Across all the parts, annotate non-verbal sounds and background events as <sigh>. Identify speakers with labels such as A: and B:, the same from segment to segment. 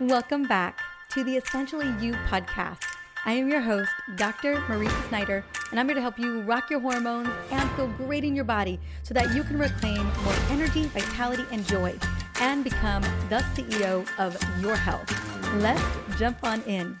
A: Welcome back to the Essentially You podcast. I am your host, Dr. Mariza Snyder, and I'm here to help you rock your hormones and feel great in your body so that you can reclaim more energy, vitality, and joy and become the CEO of your health. Let's jump on in.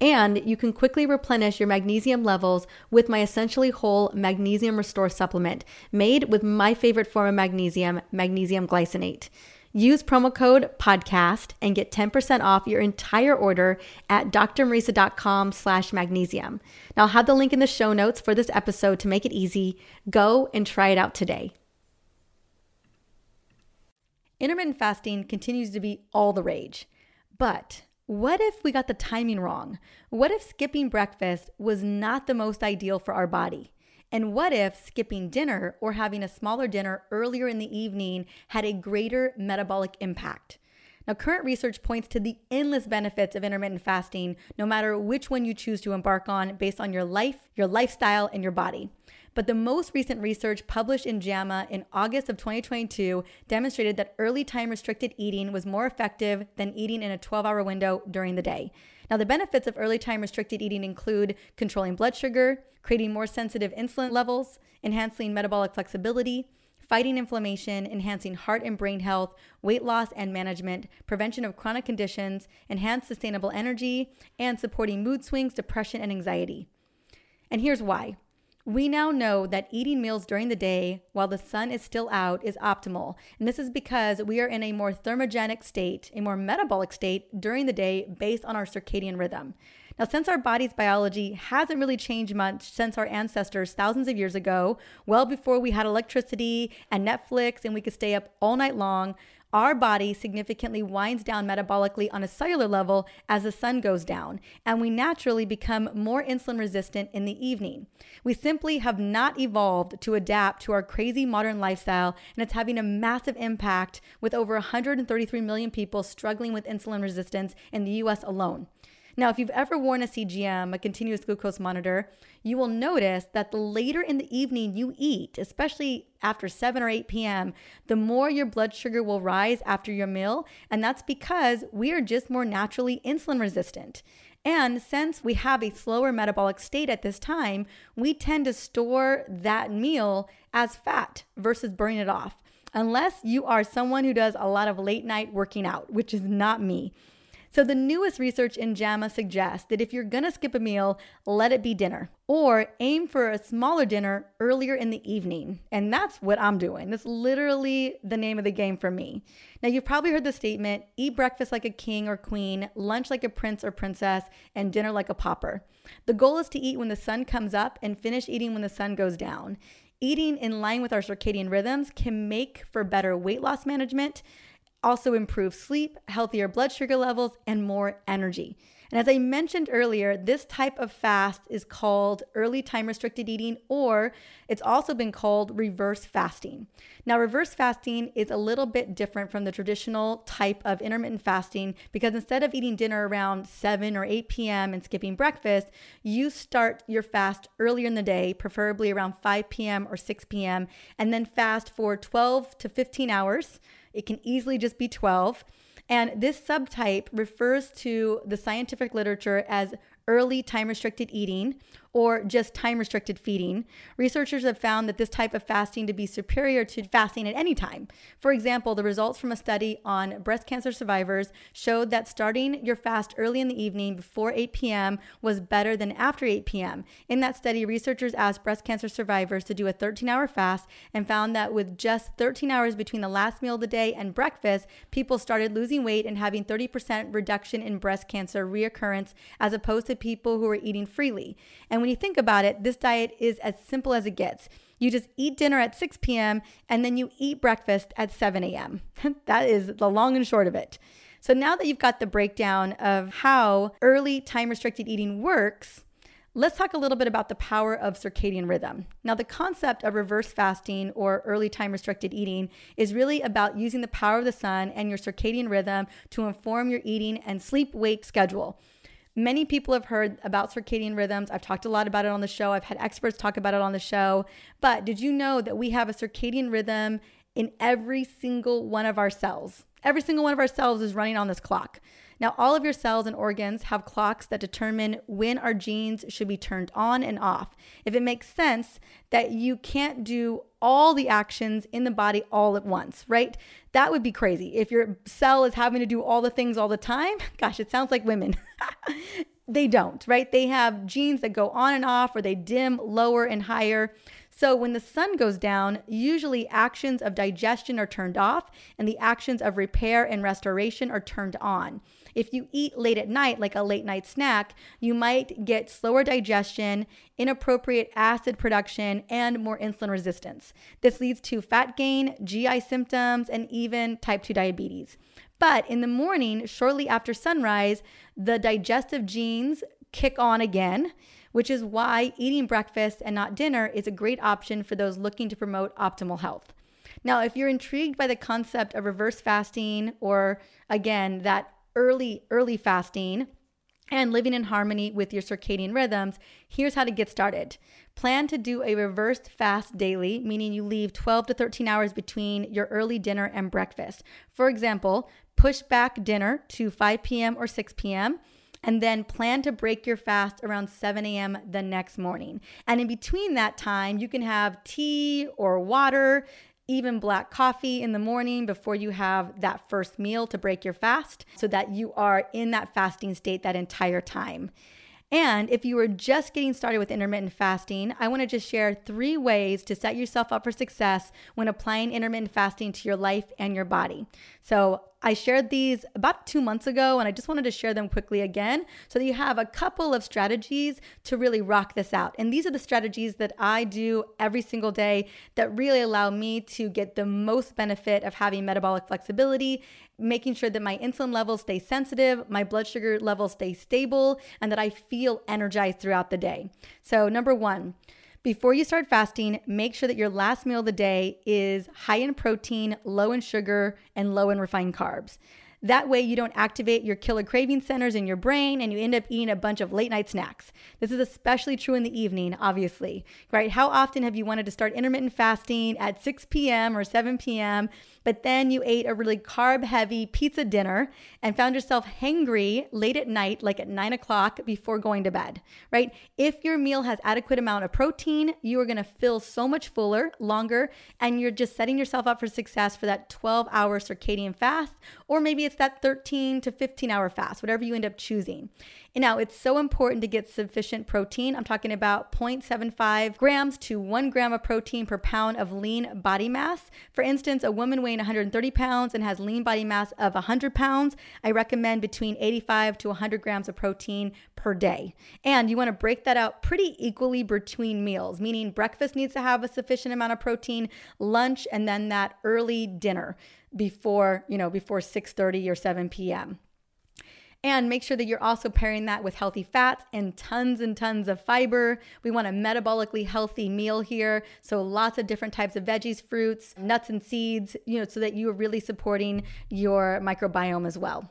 A: And you can quickly replenish your magnesium levels with my essentially whole magnesium restore supplement made with my favorite form of magnesium, magnesium glycinate. Use promo code podcast and get 10% off your entire order at drmariza.com slash magnesium. Now I'll have the link in the show notes for this episode to make it easy. Go and try it out today. Intermittent fasting continues to be all the rage. But what if we got the timing wrong? What if skipping breakfast was not the most ideal for our body? And what if skipping dinner or having a smaller dinner earlier in the evening had a greater metabolic impact? Now, current research points to the endless benefits of intermittent fasting, no matter which one you choose to embark on based on your life, your lifestyle, and your body. But the most recent research published in JAMA in August of 2022 demonstrated that early time restricted eating was more effective than eating in a 12 hour window during the day. Now, the benefits of early time restricted eating include controlling blood sugar, creating more sensitive insulin levels, enhancing metabolic flexibility, fighting inflammation, enhancing heart and brain health, weight loss and management, prevention of chronic conditions, enhanced sustainable energy, and supporting mood swings, depression, and anxiety. And here's why. We now know that eating meals during the day while the sun is still out is optimal. And this is because we are in a more thermogenic state, a more metabolic state during the day based on our circadian rhythm. Now, since our body's biology hasn't really changed much since our ancestors thousands of years ago, well before we had electricity and Netflix and we could stay up all night long, our body significantly winds down metabolically on a cellular level as the sun goes down, and we naturally become more insulin resistant in the evening. We simply have not evolved to adapt to our crazy modern lifestyle, and it's having a massive impact with over 133 million people struggling with insulin resistance in the US alone. Now, if you've ever worn a CGM, a continuous glucose monitor, you will notice that the later in the evening you eat, especially after 7 or 8 p.m., the more your blood sugar will rise after your meal. And that's because we are just more naturally insulin resistant. And since we have a slower metabolic state at this time, we tend to store that meal as fat versus burning it off. Unless you are someone who does a lot of late night working out, which is not me. So, the newest research in JAMA suggests that if you're gonna skip a meal, let it be dinner or aim for a smaller dinner earlier in the evening. And that's what I'm doing. That's literally the name of the game for me. Now, you've probably heard the statement eat breakfast like a king or queen, lunch like a prince or princess, and dinner like a pauper. The goal is to eat when the sun comes up and finish eating when the sun goes down. Eating in line with our circadian rhythms can make for better weight loss management also improve sleep, healthier blood sugar levels, and more energy. And as I mentioned earlier, this type of fast is called early time restricted eating, or it's also been called reverse fasting. Now, reverse fasting is a little bit different from the traditional type of intermittent fasting because instead of eating dinner around 7 or 8 p.m. and skipping breakfast, you start your fast earlier in the day, preferably around 5 p.m. or 6 p.m., and then fast for 12 to 15 hours it can easily just be 12. And this subtype refers to the scientific literature as early time restricted eating or just time restricted feeding. Researchers have found that this type of fasting to be superior to fasting at any time. For example, the results from a study on breast cancer survivors showed that starting your fast early in the evening before 8 p.m. was better than after 8 p.m. In that study, researchers asked breast cancer survivors to do a 13 hour fast and found that with just 13 hours between the last meal of the day and breakfast, people started losing weight and having 30% reduction in breast cancer reoccurrence as opposed to people who are eating freely. And when you think about it, this diet is as simple as it gets. You just eat dinner at 6 p.m. and then you eat breakfast at 7 a.m. <laughs> that is the long and short of it. So now that you've got the breakdown of how early time restricted eating works, Let's talk a little bit about the power of circadian rhythm. Now, the concept of reverse fasting or early time restricted eating is really about using the power of the sun and your circadian rhythm to inform your eating and sleep wake schedule. Many people have heard about circadian rhythms. I've talked a lot about it on the show. I've had experts talk about it on the show. But did you know that we have a circadian rhythm in every single one of our cells? Every single one of our cells is running on this clock. Now, all of your cells and organs have clocks that determine when our genes should be turned on and off. If it makes sense that you can't do all the actions in the body all at once, right? That would be crazy. If your cell is having to do all the things all the time, <laughs> gosh, it sounds like women. <laughs> they don't, right? They have genes that go on and off or they dim lower and higher. So when the sun goes down, usually actions of digestion are turned off and the actions of repair and restoration are turned on. If you eat late at night, like a late night snack, you might get slower digestion, inappropriate acid production, and more insulin resistance. This leads to fat gain, GI symptoms, and even type 2 diabetes. But in the morning, shortly after sunrise, the digestive genes kick on again, which is why eating breakfast and not dinner is a great option for those looking to promote optimal health. Now, if you're intrigued by the concept of reverse fasting or again, that early, early fasting and living in harmony with your circadian rhythms, here's how to get started. Plan to do a reversed fast daily, meaning you leave 12 to 13 hours between your early dinner and breakfast. For example, push back dinner to 5 p.m. or 6 p.m. And then plan to break your fast around 7 a.m. the next morning. And in between that time, you can have tea or water even black coffee in the morning before you have that first meal to break your fast so that you are in that fasting state that entire time. And if you are just getting started with intermittent fasting, I want to just share three ways to set yourself up for success when applying intermittent fasting to your life and your body. So, I shared these about two months ago, and I just wanted to share them quickly again so that you have a couple of strategies to really rock this out. And these are the strategies that I do every single day that really allow me to get the most benefit of having metabolic flexibility, making sure that my insulin levels stay sensitive, my blood sugar levels stay stable, and that I feel energized throughout the day. So, number one, before you start fasting, make sure that your last meal of the day is high in protein, low in sugar, and low in refined carbs. That way, you don't activate your killer craving centers in your brain and you end up eating a bunch of late night snacks. This is especially true in the evening, obviously, right? How often have you wanted to start intermittent fasting at 6 p.m. or 7 p.m., but then you ate a really carb heavy pizza dinner and found yourself hangry late at night, like at nine o'clock before going to bed, right? If your meal has adequate amount of protein, you are gonna feel so much fuller, longer, and you're just setting yourself up for success for that 12 hour circadian fast, or maybe it's that 13 to 15 hour fast, whatever you end up choosing. And now it's so important to get sufficient protein. I'm talking about 0.75 grams to one gram of protein per pound of lean body mass. For instance, a woman weighing 130 pounds and has lean body mass of 100 pounds, I recommend between 85 to 100 grams of protein per day. And you want to break that out pretty equally between meals, meaning breakfast needs to have a sufficient amount of protein, lunch, and then that early dinner before, you know, before 6:30 or 7 p.m. And make sure that you're also pairing that with healthy fats and tons and tons of fiber. We want a metabolically healthy meal here. So lots of different types of veggies, fruits, nuts and seeds, you know, so that you are really supporting your microbiome as well.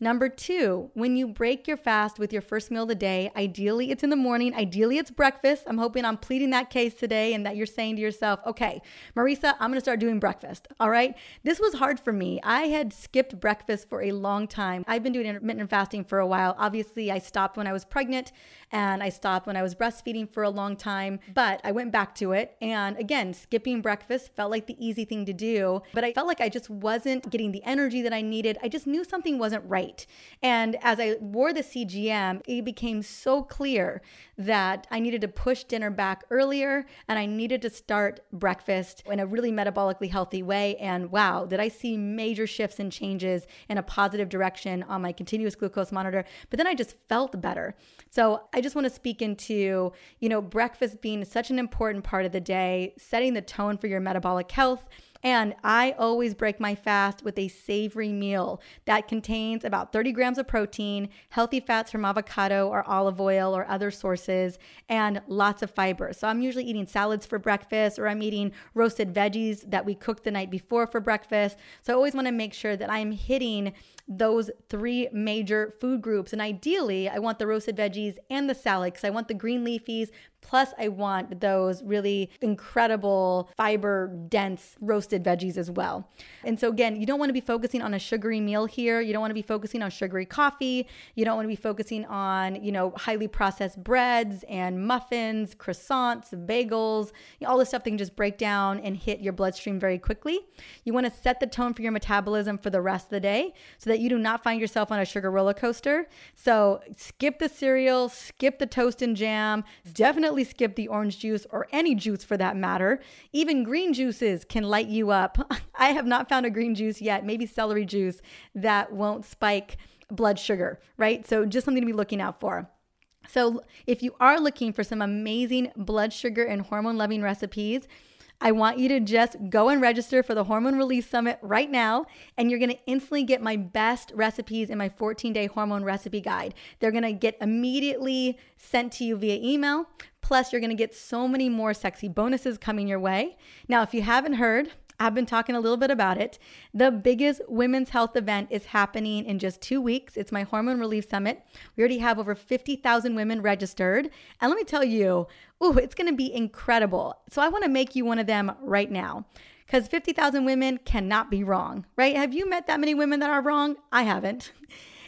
A: Number two, when you break your fast with your first meal of the day, ideally it's in the morning, ideally it's breakfast. I'm hoping I'm pleading that case today and that you're saying to yourself, okay, Mariza, I'm gonna start doing breakfast. All right. This was hard for me. I had skipped breakfast for a long time. I've been doing intermittent fasting for a while. Obviously, I stopped when I was pregnant and I stopped when I was breastfeeding for a long time, but I went back to it. And again, skipping breakfast felt like the easy thing to do, but I felt like I just wasn't getting the energy that I needed. I just knew something wasn't right And as I wore the CGM, it became so clear that I needed to push dinner back earlier and I needed to start breakfast in a really metabolically healthy way. And wow, did I see major shifts and changes in a positive direction on my continuous glucose monitor. But then I just felt better. So I just want to speak into, you know, breakfast being such an important part of the day, setting the tone for your metabolic health And I always break my fast with a savory meal that contains about 30 grams of protein, healthy fats from avocado or olive oil or other sources, and lots of fiber. So I'm usually eating salads for breakfast or I'm eating roasted veggies that we cooked the night before for breakfast. So I always want to make sure that I'm hitting those three major food groups. And ideally, I want the roasted veggies and the salad because I want the green leafies Plus, I want those really incredible fiber dense roasted veggies as well. And so, again, you don't want to be focusing on a sugary meal here. You don't want to be focusing on sugary coffee. You don't want to be focusing on, you know, highly processed breads and muffins, croissants, bagels, you know, all this stuff that can just break down and hit your bloodstream very quickly. You want to set the tone for your metabolism for the rest of the day so that you do not find yourself on a sugar roller coaster. So, skip the cereal, skip the toast and jam. Definitely definitely skip the orange juice or any juice for that matter. Even green juices can light you up. <laughs> I have not found a green juice yet, maybe celery juice, that won't spike blood sugar, right? So just something to be looking out for. So, if you are looking for some amazing blood sugar and hormone loving recipes, I want you to just go and register for the Hormone Relief Summit right now, and you're gonna instantly get my best recipes in my 14 day hormone recipe guide. They're gonna get immediately sent to you via email. Plus, you're gonna get so many more sexy bonuses coming your way. Now, if you haven't heard, I've been talking a little bit about it. The biggest women's health event is happening in just two weeks. It's my Hormone Relief Summit. We already have over 50,000 women registered. And let me tell you, ooh, it's gonna be incredible. So I wanna make you one of them right now because 50,000 women cannot be wrong, right? Have you met that many women that are wrong? I haven't.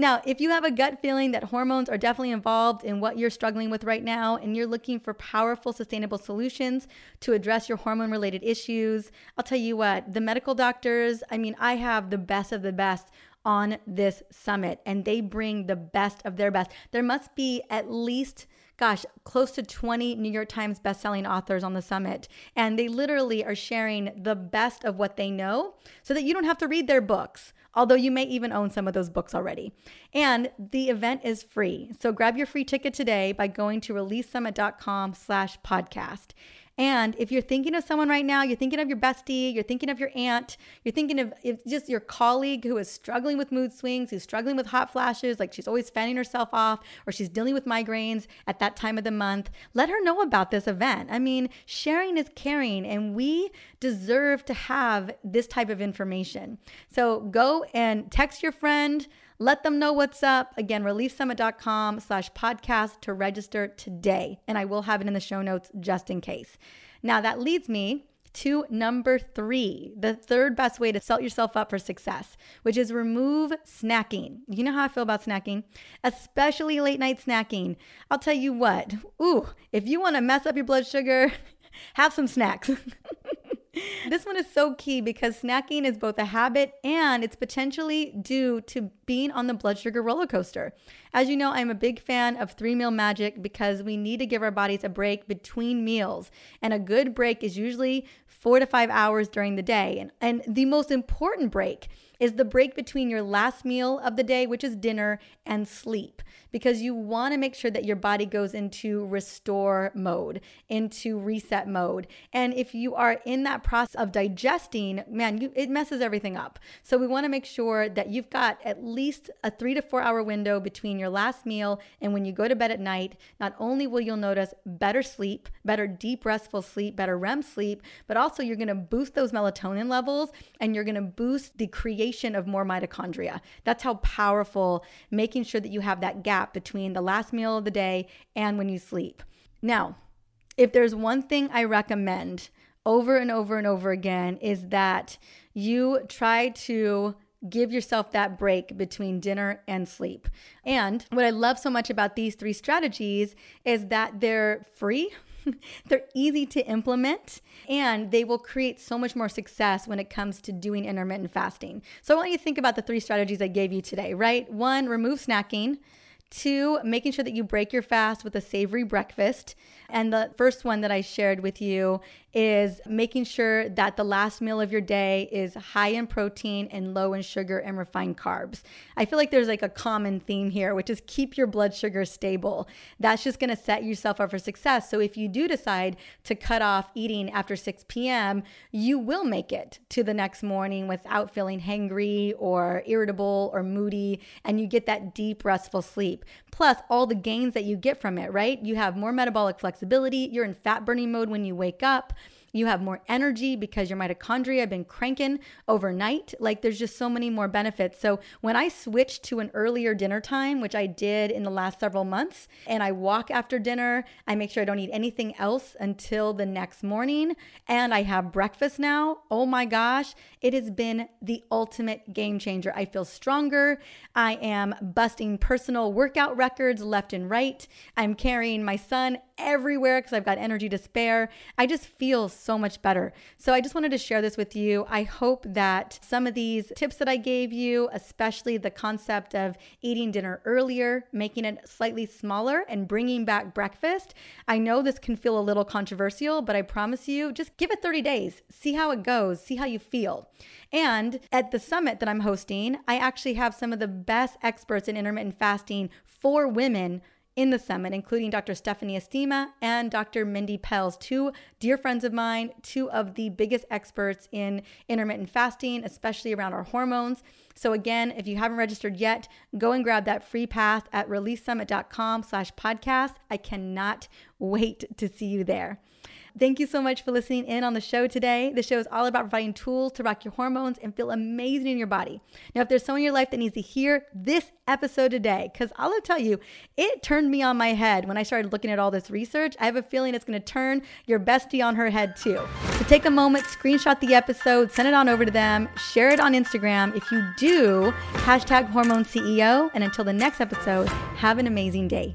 A: Now, if you have a gut feeling that hormones are definitely involved in what you're struggling with right now, and you're looking for powerful, sustainable solutions to address your hormone related issues, I'll tell you what, the medical doctors, I mean, I have the best of the best on this summit, and they bring the best of their best. There must be at least gosh, close to 20 New York Times bestselling authors on the summit. And they literally are sharing the best of what they know so that you don't have to read their books although you may even own some of those books already. And the event is free. So grab your free ticket today by going to reliefsummit.com slash podcast. And if you're thinking of someone right now, you're thinking of your bestie, you're thinking of your aunt, you're thinking of just your colleague who is struggling with mood swings, who's struggling with hot flashes, like she's always fanning herself off, or she's dealing with migraines at that time of the month, let her know about this event. I mean, sharing is caring, and we deserve to have this type of information. So go and text your friend let them know what's up. Again, reliefsummit.com slash podcast to register today. And I will have it in the show notes just in case. Now, that leads me to number three, the third best way to set yourself up for success, which is remove snacking. You know how I feel about snacking, especially late night snacking. I'll tell you what, ooh, if you want to mess up your blood sugar, <laughs> have some snacks. <laughs> this one is so key because snacking is both a habit and it's potentially due to being on the blood sugar roller coaster. As you know, I'm a big fan of three meal magic because we need to give our bodies a break between meals. And a good break is usually four to five hours during the day. And, and the most important break is the break between your last meal of the day, which is dinner, and sleep, because you want to make sure that your body goes into restore mode, into reset mode. And if you are in that process of digesting, man, you, it messes everything up. So we want to make sure that you've got at least a three to four hour window between your last meal and when you go to bed at night. Not only will you notice better sleep, better deep restful sleep, better REM sleep, but also you're going to boost those melatonin levels and you're going to boost the creation creation of more mitochondria. That's how powerful making sure that you have that gap between the last meal of the day and when you sleep. Now, if there's one thing I recommend over and over and over again is that you try to give yourself that break between dinner and sleep. And what I love so much about these three strategies is that they're free. <laughs> They're easy to implement and they will create so much more success when it comes to doing intermittent fasting. So I want you to think about the three strategies I gave you today, right? One, remove snacking. Two, making sure that you break your fast with a savory breakfast. And the first one that I shared with you is making sure that the last meal of your day is high in protein and low in sugar and refined carbs. I feel like there's like a common theme here, which is keep your blood sugar stable. That's just going to set yourself up for success. So if you do decide to cut off eating after 6 p.m., you will make it to the next morning without feeling hangry or irritable or moody, and you get that deep, restful sleep. Plus, all the gains that you get from it, right? You have more metabolic flexibility, you're in fat burning mode when you wake up. You have more energy because your mitochondria have been cranking overnight. Like there's just so many more benefits. So when I switch to an earlier dinner time, which I did in the last several months, and I walk after dinner, I make sure I don't eat anything else until the next morning, and I have breakfast now. Oh my gosh, it has been the ultimate game changer. I feel stronger. I am busting personal workout records left and right. I'm carrying my son everywhere because I've got energy to spare. I just feel so much better. So I just wanted to share this with you. I hope that some of these tips that I gave you, especially the concept of eating dinner earlier, making it slightly smaller, and bringing back breakfast. I know this can feel a little controversial, but I promise you, just give it 30 days. See how it goes, see how you feel. And at the summit that I'm hosting, I actually have some of the best experts in intermittent fasting for women in the summit, including Dr. Stephanie Estima and Dr. Mindy Pelz, two dear friends of mine, two of the biggest experts in intermittent fasting, especially around our hormones. So again, if you haven't registered yet, go and grab that free pass at reliefsummit.com slash podcast. I cannot wait to see you there. Thank you so much for listening in on the show today. The show is all about providing tools to rock your hormones and feel amazing in your body. Now, if there's someone in your life that needs to hear this episode today, because I'll tell you, it turned me on my head when I started looking at all this research. I have a feeling it's going to turn your bestie on her head too. So take a moment, screenshot the episode, send it on over to them, share it on Instagram. If you do, hashtag hormone CEO. And until the next episode, have an amazing day.